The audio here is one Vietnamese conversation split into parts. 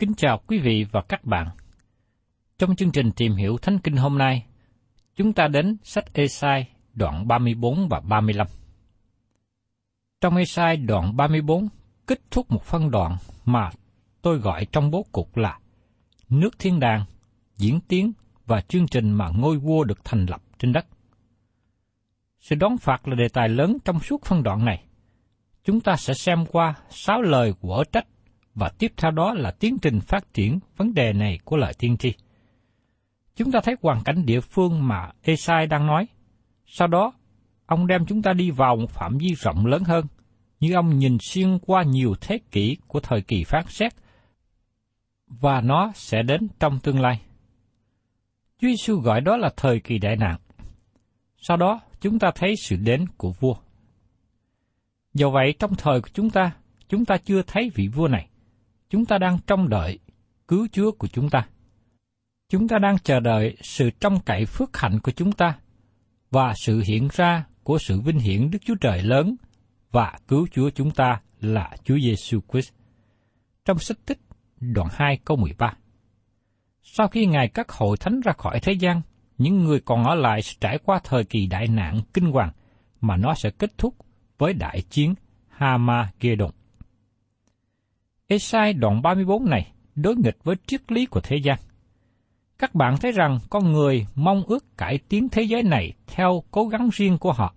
Kính chào quý vị và các bạn. Trong chương trình tìm hiểu Thánh Kinh hôm nay, chúng ta đến sách Esai đoạn 34 và 35. Trong Esai đoạn 34 kết thúc một phân đoạn mà tôi gọi trong bố cục là Nước Thiên Đàng, diễn tiến và chương trình mà ngôi vua được thành lập trên đất. Sự đón phạt là đề tài lớn trong suốt phân đoạn này. Chúng ta sẽ xem qua sáu lời của ở trách và tiếp theo đó là tiến trình phát triển vấn đề này của lời tiên tri. Chúng ta thấy hoàn cảnh địa phương mà Esai đang nói. Sau đó, ông đem chúng ta đi vào một phạm vi rộng lớn hơn, như ông nhìn xuyên qua nhiều thế kỷ của thời kỳ phán xét, và nó sẽ đến trong tương lai. Chúa Giêsu gọi đó là thời kỳ đại nạn. Sau đó, chúng ta thấy sự đến của vua. Do vậy, trong thời của chúng ta, chúng ta chưa thấy vị vua này. Chúng ta đang trông đợi cứu Chúa của chúng ta. Chúng ta đang chờ đợi sự trông cậy phước hạnh của chúng ta và sự hiện ra của sự vinh hiển Đức Chúa Trời lớn và cứu Chúa chúng ta là Chúa Giêsu Christ. Trong sách tích đoạn 2 câu 13. Sau khi Ngài cắt hội thánh ra khỏi thế gian, những người còn ở lại sẽ trải qua thời kỳ đại nạn kinh hoàng mà nó sẽ kết thúc với đại chiến Hamageddon. Esai đoạn 34 này đối nghịch với triết lý của thế gian. Các bạn thấy rằng con người mong ước cải tiến thế giới này theo cố gắng riêng của họ.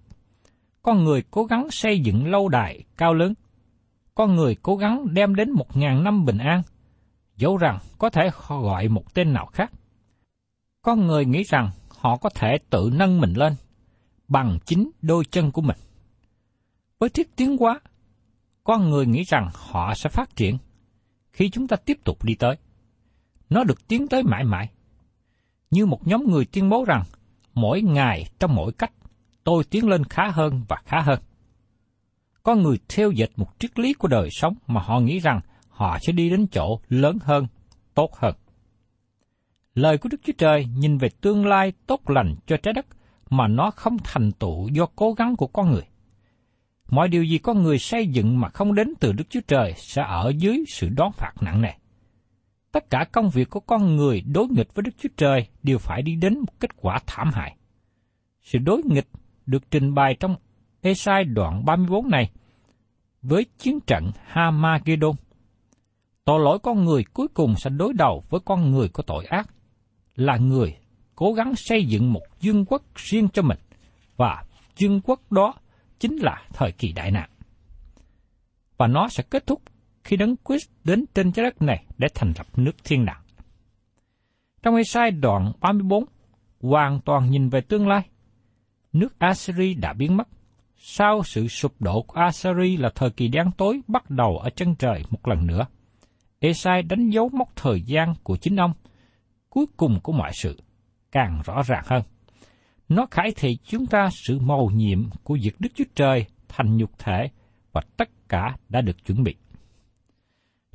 Con người cố gắng xây dựng lâu đài cao lớn. Con người cố gắng đem đến một ngàn năm bình an, dẫu rằng có thể họ gọi một tên nào khác. Con người nghĩ rằng họ có thể tự nâng mình lên bằng chính đôi chân của mình. Với thiết tiến hóa, con người nghĩ rằng họ sẽ phát triển khi chúng ta tiếp tục đi tới. Nó được tiến tới mãi mãi. Như một nhóm người tuyên bố rằng, mỗi ngày trong mỗi cách, tôi tiến lên khá hơn và khá hơn. có người theo dệt một triết lý của đời sống mà họ nghĩ rằng họ sẽ đi đến chỗ lớn hơn, tốt hơn. Lời của Đức Chúa Trời nhìn về tương lai tốt lành cho trái đất mà nó không thành tựu do cố gắng của con người. Mọi điều gì con người xây dựng mà không đến từ Đức Chúa Trời sẽ ở dưới sự đón phạt nặng nề. Tất cả công việc của con người đối nghịch với Đức Chúa Trời đều phải đi đến một kết quả thảm hại. Sự đối nghịch được trình bày trong Esai đoạn 34 này với chiến trận Hamagedon. Tội lỗi con người cuối cùng sẽ đối đầu với con người có tội ác, là người cố gắng xây dựng một dương quốc riêng cho mình, và dương quốc đó chính là thời kỳ đại nạn. Và nó sẽ kết thúc khi Đấng Christ đến trên trái đất này để thành lập nước thiên đàng. Trong Ê-sai đoạn 34, hoàn toàn nhìn về tương lai. Nước Assyri đã biến mất. Sau sự sụp đổ của Assyri là thời kỳ đen tối bắt đầu ở chân trời một lần nữa. Esai đánh dấu mốc thời gian của chính ông, cuối cùng của mọi sự, càng rõ ràng hơn. Nó khải thị chúng ta sự mầu nhiệm của việc Đức Chúa Trời thành nhục thể và tất cả đã được chuẩn bị.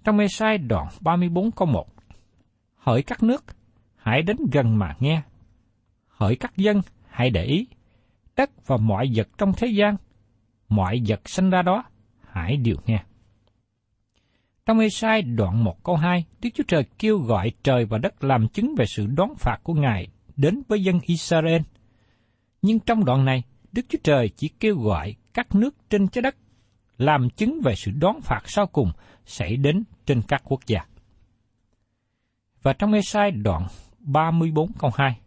Trong Esai đoạn 34 câu 1 Hỡi các nước, hãy đến gần mà nghe. Hỡi các dân, hãy để ý. Đất và mọi vật trong thế gian, mọi vật sinh ra đó, hãy đều nghe. Trong Ê-sai đoạn 1 câu 2, Đức Chúa Trời kêu gọi trời và đất làm chứng về sự đón phạt của Ngài đến với dân Israel. Nhưng trong đoạn này, Đức Chúa Trời chỉ kêu gọi các nước trên trái đất làm chứng về sự đón phạt sau cùng xảy đến trên các quốc gia. Và trong Ê-sai đoạn 34 câu 2,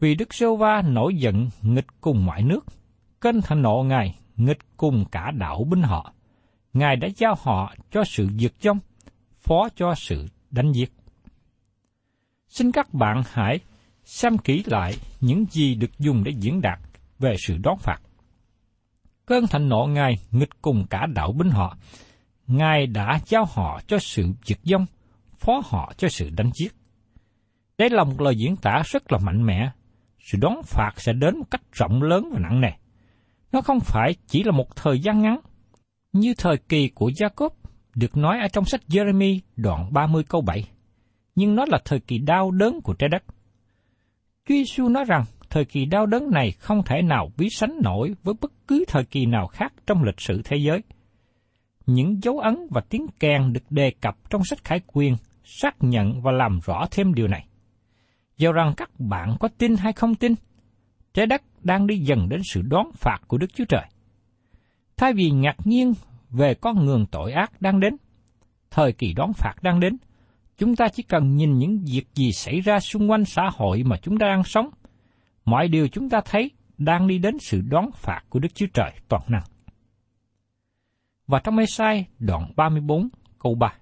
Vì Đức Sêu Va nổi giận nghịch cùng mọi nước, kênh thành nộ Ngài nghịch cùng cả đạo binh họ Ngài đã giao họ cho sự diệt vong, phó cho sự đánh giết. Xin các bạn hãy xem kỹ lại những gì được dùng để diễn đạt về sự đón phạt. Cơn thạnh nộ Ngài nghịch cùng cả đạo binh họ. Ngài đã giao họ cho sự diệt vong, phó họ cho sự đánh giết. Đây là một lời diễn tả rất là mạnh mẽ. Sự đón phạt sẽ đến một cách rộng lớn và nặng nề. Nó không phải chỉ là một thời gian ngắn, như thời kỳ của Jacob được nói ở trong sách Jeremy đoạn 30 câu 7, nhưng nó là thời kỳ đau đớn của trái đất. Chúa Giêsu nói rằng thời kỳ đau đớn này không thể nào ví sánh nổi với bất cứ thời kỳ nào khác trong lịch sử thế giới. Những dấu ấn và tiếng kèn được đề cập trong sách Khải Quyền xác nhận và làm rõ thêm điều này. Dù rằng các bạn có tin hay không tin, trái đất đang đi dần đến sự đón phạt của Đức Chúa Trời. Thay vì ngạc nhiên về con ngường tội ác đang đến, thời kỳ đón phạt đang đến, chúng ta chỉ cần nhìn những việc gì xảy ra xung quanh xã hội mà chúng ta đang sống. Mọi điều chúng ta thấy đang đi đến sự đón phạt của Đức Chúa Trời toàn năng. Và trong Ê-sai đoạn 34 câu 3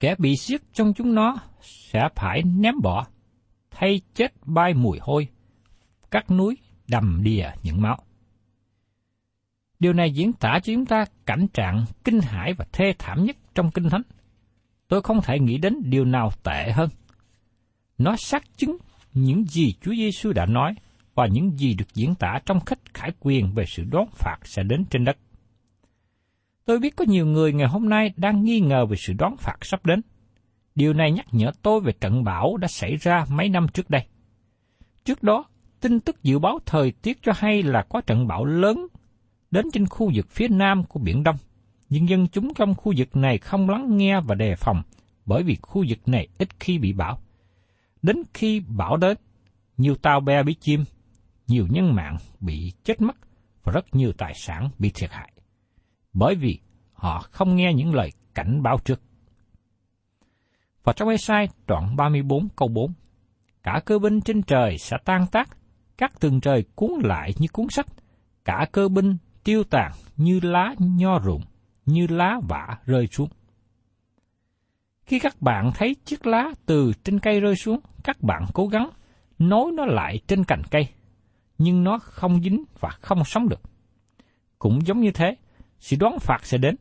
Kẻ bị giết trong chúng nó sẽ phải ném bỏ, thay chết bay mùi hôi, các núi đầm đìa những máu. Điều này diễn tả cho chúng ta cảnh trạng kinh hãi và thê thảm nhất trong Kinh Thánh. Tôi không thể nghĩ đến điều nào tệ hơn. Nó xác chứng những gì Chúa Giêsu đã nói và những gì được diễn tả trong khách khải quyền về sự đón phạt sẽ đến trên đất. Tôi biết có nhiều người ngày hôm nay đang nghi ngờ về sự đón phạt sắp đến. Điều này nhắc nhở tôi về trận bão đã xảy ra mấy năm trước đây. Trước đó, tin tức dự báo thời tiết cho hay là có trận bão lớn đến trên khu vực phía nam của Biển Đông. Nhưng dân chúng trong khu vực này không lắng nghe và đề phòng, bởi vì khu vực này ít khi bị bão. Đến khi bão đến, nhiều tàu bè bị chìm, nhiều nhân mạng bị chết mất và rất nhiều tài sản bị thiệt hại. Bởi vì họ không nghe những lời cảnh báo trước. Và trong Ê-sai đoạn 34 câu 4, Cả cơ binh trên trời sẽ tan tác, các tường trời cuốn lại như cuốn sách, cả cơ binh tiêu tàn như lá nho rụng, như lá vả rơi xuống. Khi các bạn thấy chiếc lá từ trên cây rơi xuống, các bạn cố gắng nối nó lại trên cành cây, nhưng nó không dính và không sống được. Cũng giống như thế, sự đoán phạt sẽ đến.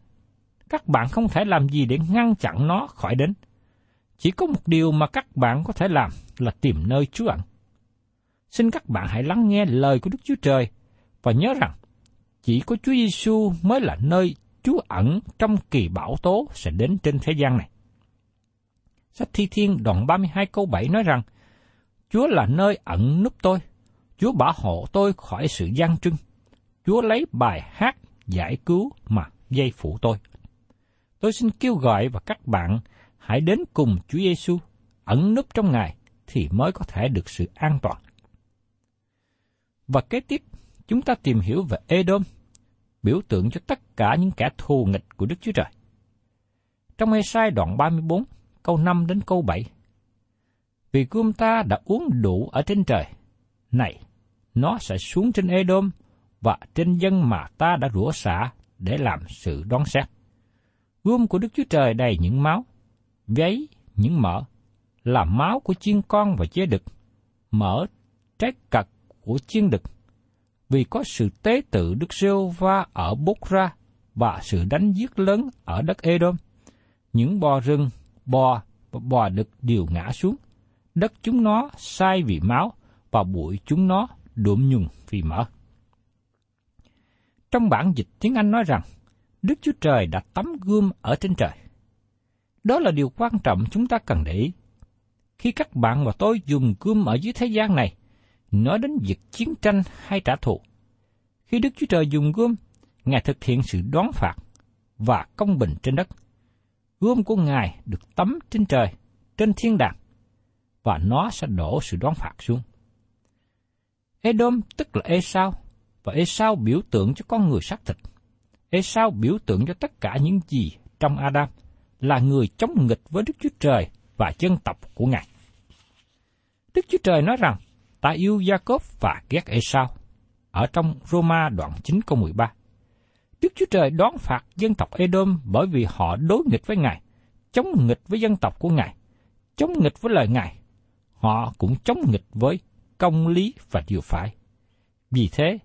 Các bạn không thể làm gì để ngăn chặn nó khỏi đến. Chỉ có một điều mà các bạn có thể làm là tìm nơi trú ẩn. Xin các bạn hãy lắng nghe lời của Đức Chúa Trời và nhớ rằng chỉ có Chúa Giêsu mới là nơi Chúa ẩn trong kỳ bảo tố sẽ đến trên thế gian này. Sách Thi Thiên đoạn 32 câu 7 nói rằng, Chúa là nơi ẩn núp tôi, Chúa bảo hộ tôi khỏi sự gian trưng, Chúa lấy bài hát giải cứu mà dây phủ tôi. Tôi xin kêu gọi và các bạn hãy đến cùng Chúa Giêsu ẩn núp trong Ngài thì mới có thể được sự an toàn. Và kế tiếp, chúng ta tìm hiểu về Edom, biểu tượng cho tất cả những kẻ thù nghịch của Đức Chúa Trời. Trong Ê-sai đoạn 34, câu 5 đến câu 7. Vì gươm ta đã uống đủ ở trên trời. Này, nó sẽ xuống trên Edom và trên dân mà ta đã rủa xả để làm sự đoán xét. Gươm của Đức Chúa Trời đầy những máu, giấy những mỡ, là máu của chiên con và chế đực, mỡ trái cật của chiên đực. Vì có sự tế tự Đức Rêu Va ở Bốc Ra và sự đánh giết lớn ở đất Edom, những bò rừng, bò và bò đực đều ngã xuống. Đất chúng nó sai vì máu và bụi chúng nó đụm nhùng vì mỡ. Trong bản dịch tiếng Anh nói rằng, Đức Chúa Trời đã tắm gươm ở trên trời. Đó là điều quan trọng chúng ta cần để ý. Khi các bạn và tôi dùng gươm ở dưới thế gian này, nói đến việc chiến tranh hay trả thù. Khi Đức Chúa Trời dùng gươm, Ngài thực hiện sự đoán phạt và công bình trên đất. Gươm của Ngài được tắm trên trời, trên thiên đàng, và nó sẽ đổ sự đoán phạt xuống. Edom tức là Esau, và Esau biểu tượng cho con người xác thịt. Esau biểu tượng cho tất cả những gì trong Adam là người chống nghịch với Đức Chúa Trời và dân tộc của Ngài. Đức Chúa Trời nói rằng, ta yêu Jacob và ghét Esau, ở trong Roma đoạn 9 câu 13. Đức Chúa Trời đón phạt dân tộc Edom bởi vì họ đối nghịch với Ngài, chống nghịch với dân tộc của Ngài, chống nghịch với lời Ngài. Họ cũng chống nghịch với công lý và điều phải. Vì thế,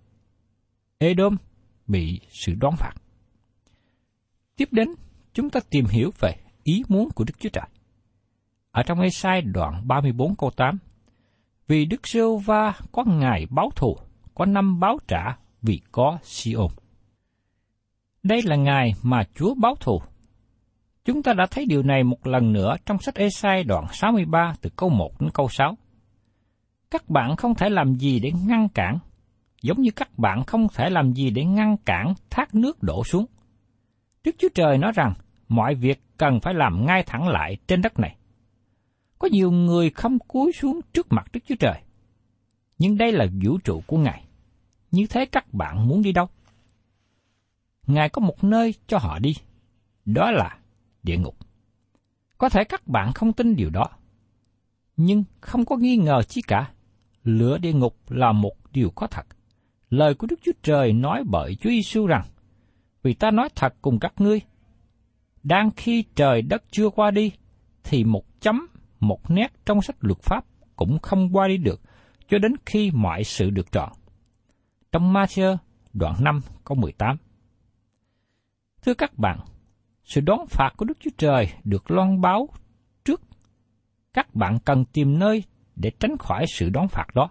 Edom bị sự đón phạt. Tiếp đến, chúng ta tìm hiểu về ý muốn của Đức Chúa Trời. Ở trong Ê-sai đoạn 34 câu 8, vì Đức Sêu Va có ngày báo thù, có năm báo trả vì có Siôn. Đây là ngày mà Chúa báo thù. Chúng ta đã thấy điều này một lần nữa trong sách Ê-sai đoạn 63 từ câu 1 đến câu 6. Các bạn không thể làm gì để ngăn cản, giống như các bạn không thể làm gì để ngăn cản thác nước đổ xuống. Đức Chúa Trời nói rằng mọi việc cần phải làm ngay thẳng lại trên đất này. Có nhiều người không cúi xuống trước mặt Đức Chúa Trời. Nhưng đây là vũ trụ của Ngài. Như thế các bạn muốn đi đâu? Ngài có một nơi cho họ đi. Đó là địa ngục. Có thể các bạn không tin điều đó. Nhưng không có nghi ngờ chi cả. Lửa địa ngục là một điều có thật. Lời của Đức Chúa Trời nói bởi Chúa Giêsu rằng, Vì ta nói thật cùng các ngươi, đang khi trời đất chưa qua đi, thì một chấm, một nét trong sách luật pháp cũng không qua đi được, cho đến khi mọi sự được trọn. Trong Matthew đoạn 5 câu 18 Thưa các bạn, sự đón phạt của Đức Chúa Trời được loan báo trước. Các bạn cần tìm nơi để tránh khỏi sự đón phạt đó.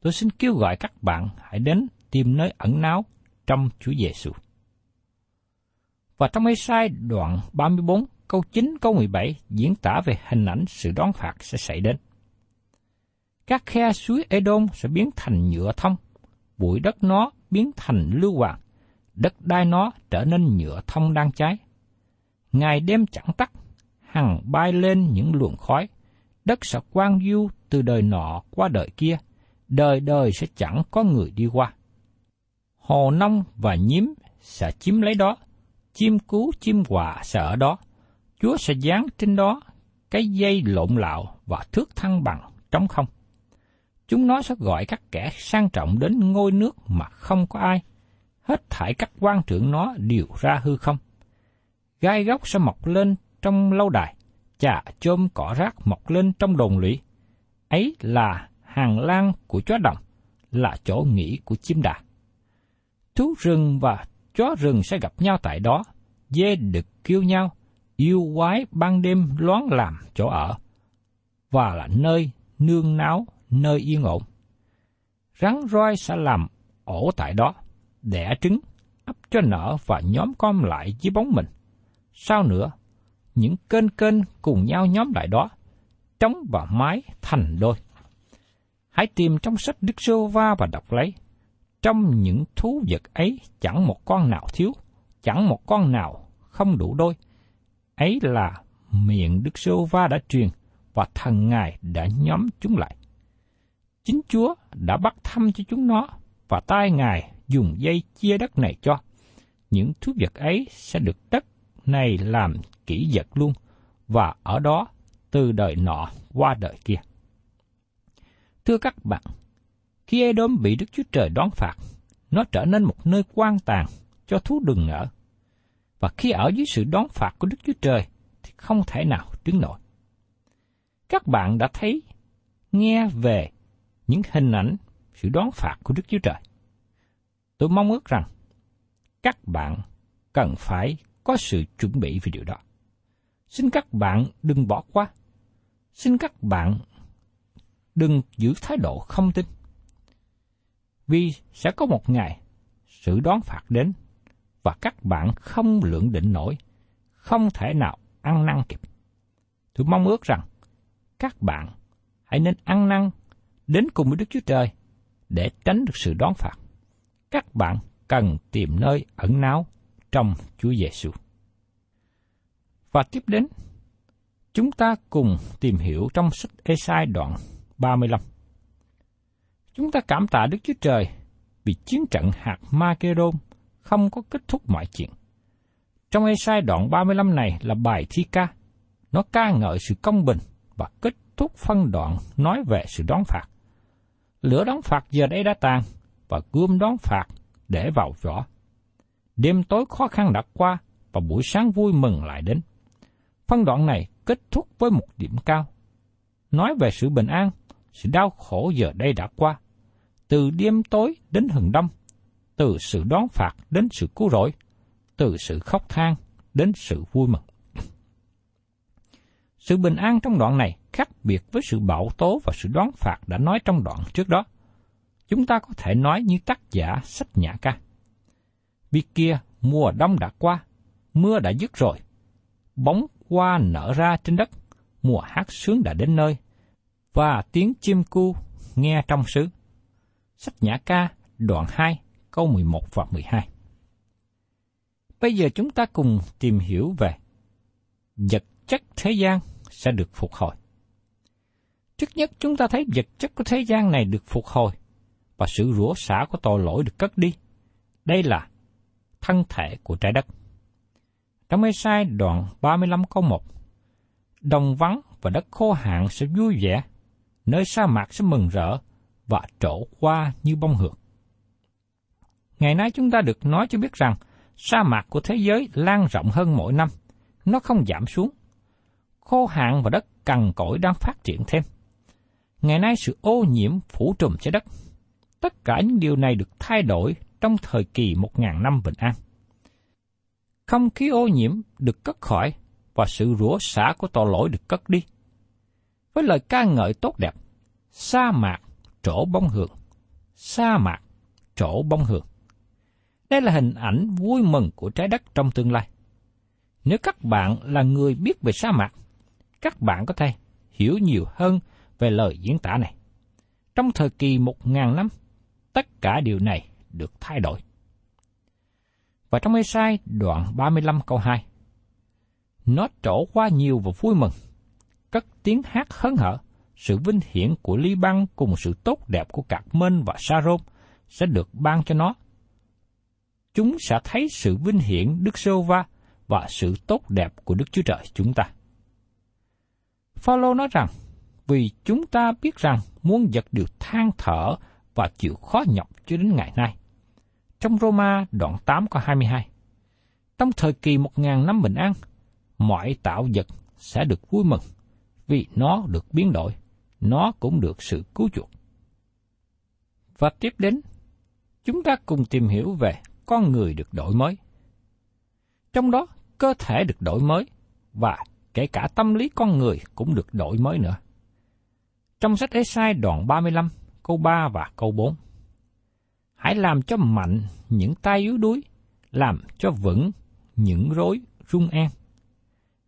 Tôi xin kêu gọi các bạn hãy đến tìm nơi ẩn náu trong Chúa Giêsu. Và trong Ê-sai đoạn 34 câu 9 câu 17 diễn tả về hình ảnh sự đón phạt sẽ xảy đến. Các khe suối Edom sẽ biến thành nhựa thông, bụi đất nó biến thành lưu hoàng, đất đai nó trở nên nhựa thông đang cháy. Ngày đêm chẳng tắt, hằng bay lên những luồng khói, đất sẽ quang du từ đời nọ qua đời kia, đời đời sẽ chẳng có người đi qua. Hồ nông và nhím sẽ chiếm lấy đó, chim cú chim quạ sẽ ở đó. Chúa sẽ dán trên đó cái dây lộn lạo và thước thăng bằng trống không. Chúng nó sẽ gọi các kẻ sang trọng đến ngôi nước mà không có ai. Hết thải các quan trưởng nó đều ra hư không. Gai góc sẽ mọc lên trong lâu đài, chà chôm cỏ rác mọc lên trong đồn lũy. Ấy là hàng lang của chó đồng, là chỗ nghỉ của chim đà. Thú rừng và chó rừng sẽ gặp nhau tại đó, dê đực kêu nhau, yêu quái ban đêm loáng làm chỗ ở, và là nơi nương náo, nơi yên ổn. Rắn roi sẽ làm ổ tại đó, đẻ trứng, ấp cho nở và nhóm con lại dưới bóng mình. Sau nữa, những kênh kênh cùng nhau nhóm lại đó, trống và mái thành đôi. Hãy tìm trong sách Đức Sô Va và đọc lấy. Trong những thú vật ấy chẳng một con nào thiếu, chẳng một con nào không đủ đôi. Ấy là miệng Đức Sô Va đã truyền và thần Ngài đã nhóm chúng lại. Chính Chúa đã bắt thăm cho chúng nó và tai Ngài dùng dây chia đất này cho. Những thú vật ấy sẽ được đất này làm kỹ vật luôn, và ở đó từ đời nọ qua đời kia. Thưa các bạn, khi Edom bị Đức Chúa Trời đón phạt, nó trở nên một nơi quan tàn cho thú đừng ở. Và khi ở dưới sự đón phạt của Đức Chúa Trời thì không thể nào đứng nổi. Các bạn đã thấy, nghe về những hình ảnh sự đón phạt của Đức Chúa Trời. Tôi mong ước rằng các bạn cần phải có sự chuẩn bị về điều đó. Xin các bạn đừng bỏ qua. Xin các bạn đừng giữ thái độ không tin. Vì sẽ có một ngày sự đón phạt đến và các bạn không lượng định nổi, không thể nào ăn năn kịp. Tôi mong ước rằng các bạn hãy nên ăn năn đến cùng với Đức Chúa Trời để tránh được sự đón phạt. Các bạn cần tìm nơi ẩn náu trong Chúa Giêsu. Và tiếp đến, chúng ta cùng tìm hiểu trong sách Esai đoạn 35. Chúng ta cảm tạ Đức Chúa Trời vì chiến trận hạt Macedon không có kết thúc mọi chuyện. Trong Esai đoạn 35 này là bài thi ca. Nó ca ngợi sự công bình và kết thúc phân đoạn nói về sự đón phạt. Lửa đón phạt giờ đây đã tàn và gươm đón phạt để vào vỏ. Đêm tối khó khăn đã qua và buổi sáng vui mừng lại đến. Phân đoạn này kết thúc với một điểm cao. Nói về sự bình an, sự đau khổ giờ đây đã qua. Từ đêm tối đến hừng đông, từ sự đón phạt đến sự cứu rỗi, từ sự khóc than đến sự vui mừng. Sự bình an trong đoạn này khác biệt với sự bảo tố và sự đoán phạt đã nói trong đoạn trước đó. Chúng ta có thể nói như tác giả sách nhã ca. Việc kia mùa đông đã qua, mưa đã dứt rồi, bóng hoa nở ra trên đất, mùa hát sướng đã đến nơi, và tiếng chim cu nghe trong xứ. Sách Nhã Ca, đoạn 2, câu 11 và 12. Bây giờ chúng ta cùng tìm hiểu về vật chất thế gian sẽ được phục hồi. Trước nhất chúng ta thấy vật chất của thế gian này được phục hồi và sự rủa xả của tội lỗi được cất đi. Đây là thân thể của trái đất. Trong ê sai đoạn 35 câu 1, Đồng vắng và đất khô hạn sẽ vui vẻ, nơi sa mạc sẽ mừng rỡ và trổ qua như bông hược. Ngày nay chúng ta được nói cho biết rằng sa mạc của thế giới lan rộng hơn mỗi năm, nó không giảm xuống. Khô hạn và đất cằn cỗi đang phát triển thêm. Ngày nay sự ô nhiễm phủ trùm trái đất. Tất cả những điều này được thay đổi trong thời kỳ một ngàn năm bình an. Không khí ô nhiễm được cất khỏi và sự rủa xả của tội lỗi được cất đi. Với lời ca ngợi tốt đẹp, sa mạc trổ bông hường, sa mạc trổ bông hường. Đây là hình ảnh vui mừng của trái đất trong tương lai. Nếu các bạn là người biết về sa mạc, các bạn có thể hiểu nhiều hơn về lời diễn tả này. Trong thời kỳ một ngàn năm, tất cả điều này được thay đổi. Và trong Ê-sai đoạn 35 câu 2, Nó trổ qua nhiều và vui mừng, cất tiếng hát hớn hở, sự vinh hiển của Ly Băng cùng sự tốt đẹp của Cạc Mên và Sa-rôn sẽ được ban cho nó. Chúng sẽ thấy sự vinh hiển Đức Sô Va và sự tốt đẹp của Đức Chúa Trời chúng ta. Phaolô nói rằng, vì chúng ta biết rằng muốn giật điều than thở và chịu khó nhọc cho đến ngày nay. Trong Roma đoạn 8 có 22, trong thời kỳ một ngàn năm bình an, mọi tạo vật sẽ được vui mừng, vì nó được biến đổi, nó cũng được sự cứu chuộc. Và tiếp đến, chúng ta cùng tìm hiểu về con người được đổi mới. Trong đó, cơ thể được đổi mới và kể cả tâm lý con người cũng được đổi mới nữa. Trong sách Ê-sai đoạn 35, câu 3 và câu 4. Hãy làm cho mạnh những tay yếu đuối, làm cho vững những rối rung an.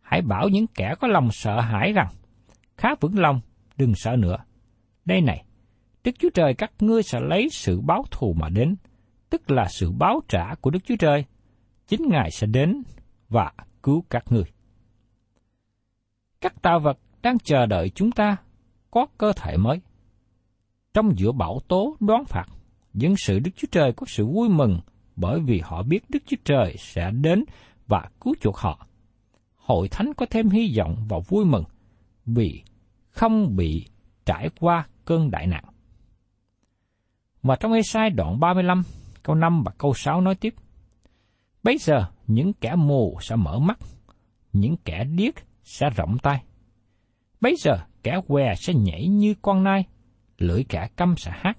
Hãy bảo những kẻ có lòng sợ hãi rằng, khá vững lòng, đừng sợ nữa. Đây này, Đức Chúa Trời các ngươi sẽ lấy sự báo thù mà đến, tức là sự báo trả của Đức Chúa Trời. Chính Ngài sẽ đến và cứu các người. Các tạo vật đang chờ đợi chúng ta có cơ thể mới. Trong giữa bão tố đoán phạt, dân sự Đức Chúa Trời có sự vui mừng bởi vì họ biết Đức Chúa Trời sẽ đến và cứu chuộc họ. hội thánh có thêm hy vọng và vui mừng vì không bị trải qua cơn đại nạn. Và trong Ê-sai đoạn 35, câu 5 và câu 6 nói tiếp. Bây giờ những kẻ mù sẽ mở mắt, những kẻ điếc sẽ rộng tay. Bây giờ kẻ què sẽ nhảy như con nai, lưỡi kẻ câm sẽ hát,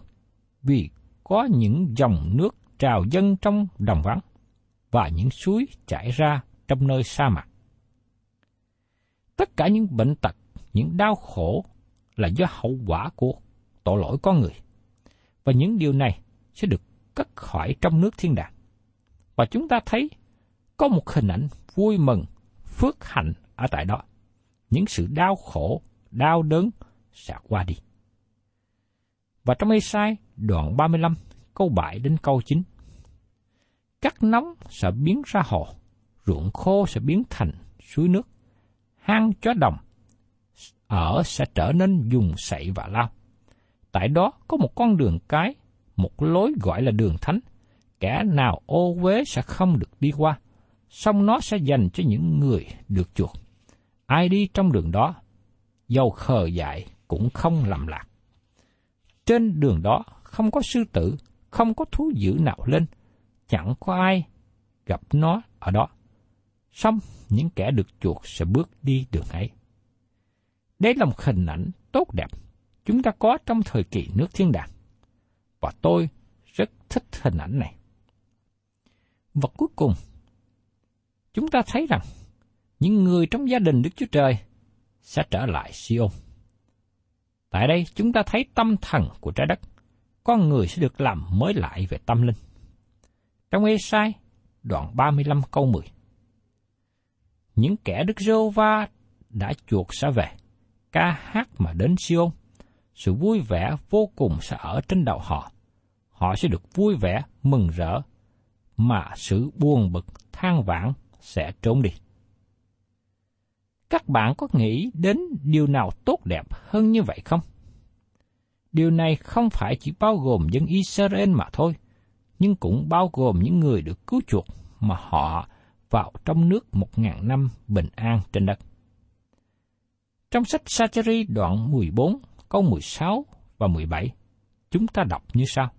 vì có những dòng nước trào dâng trong đồng vắng, và những suối chảy ra trong nơi sa mạc. Tất cả những bệnh tật, những đau khổ là do hậu quả của tội lỗi con người. Và những điều này sẽ được cất khỏi trong nước thiên đàng. Và chúng ta thấy có một hình ảnh vui mừng, phước hạnh ở tại đó. Những sự đau khổ, đau đớn sẽ qua đi. Và trong Ê-sai đoạn 35 câu 7 đến câu 9. Cắt nóng sẽ biến ra hồ, ruộng khô sẽ biến thành suối nước, hang chó đồng ở sẽ trở nên dùng sậy và lao. Tại đó có một con đường cái, một lối gọi là đường thánh. Kẻ nào ô uế sẽ không được đi qua, song nó sẽ dành cho những người được chuộc. Ai đi trong đường đó, dầu khờ dại cũng không lầm lạc. Trên đường đó không có sư tử, không có thú dữ nào lên, chẳng có ai gặp nó ở đó. Xong, những kẻ được chuộc sẽ bước đi đường ấy. Đây là một hình ảnh tốt đẹp chúng ta có trong thời kỳ nước thiên đàng. Và tôi rất thích hình ảnh này. Và cuối cùng, chúng ta thấy rằng những người trong gia đình Đức Chúa Trời sẽ trở lại Siôn. Tại đây chúng ta thấy tâm thần của trái đất, con người sẽ được làm mới lại về tâm linh. Trong Ê-sai, đoạn 35 câu 10. Những kẻ Đức Rô Va đã chuộc sẽ về, ca hát mà đến Siôn, sự vui vẻ vô cùng sẽ ở trên đầu họ. Họ sẽ được vui vẻ, mừng rỡ, mà sự buồn bực, than vãn sẽ trốn đi. Các bạn có nghĩ đến điều nào tốt đẹp hơn như vậy không? Điều này không phải chỉ bao gồm dân Israel mà thôi, nhưng cũng bao gồm những người được cứu chuộc mà họ vào trong nước một ngàn năm bình an trên đất. Trong sách Sacheri đoạn 14 câu 16 và 17, chúng ta đọc như sau.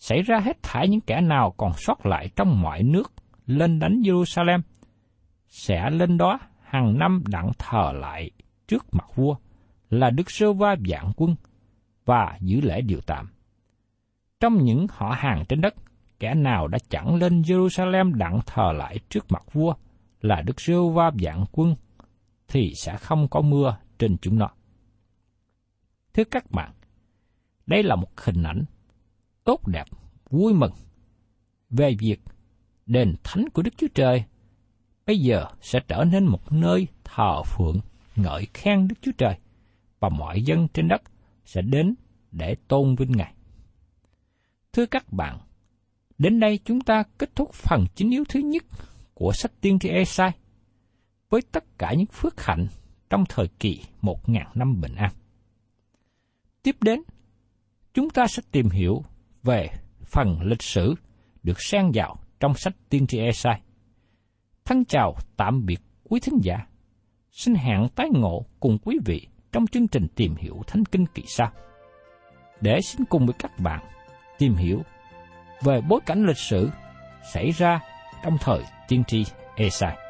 Xảy ra hết thảy những kẻ nào còn sót lại trong mọi nước lên đánh Jerusalem, sẽ lên đó hàng năm đặng thờ lại trước mặt vua là Đức Sơ Va Vạn quân và giữ lễ điều tạm. Trong những họ hàng trên đất, kẻ nào đã chẳng lên Jerusalem đặng thờ lại trước mặt vua là Đức Sơ Va Vạn quân thì sẽ không có mưa trên chúng nó. Thưa các bạn, đây là một hình ảnh tốt đẹp, vui mừng về việc đền thánh của Đức Chúa Trời bây giờ sẽ trở nên một nơi thờ phượng ngợi khen Đức Chúa Trời và mọi dân trên đất sẽ đến để tôn vinh Ngài. Thưa các bạn, đến đây chúng ta kết thúc phần chính yếu thứ nhất của sách tiên tri Esai với tất cả những phước hạnh trong thời kỳ một ngàn năm bình an. Tiếp đến, chúng ta sẽ tìm hiểu về phần lịch sử được xen vào trong sách tiên tri Esai. Thân chào tạm biệt quý thính giả. Xin hẹn tái ngộ cùng quý vị trong chương trình tìm hiểu Thánh Kinh kỳ sau. Để xin cùng với các bạn tìm hiểu về bối cảnh lịch sử xảy ra trong thời tiên tri Esai.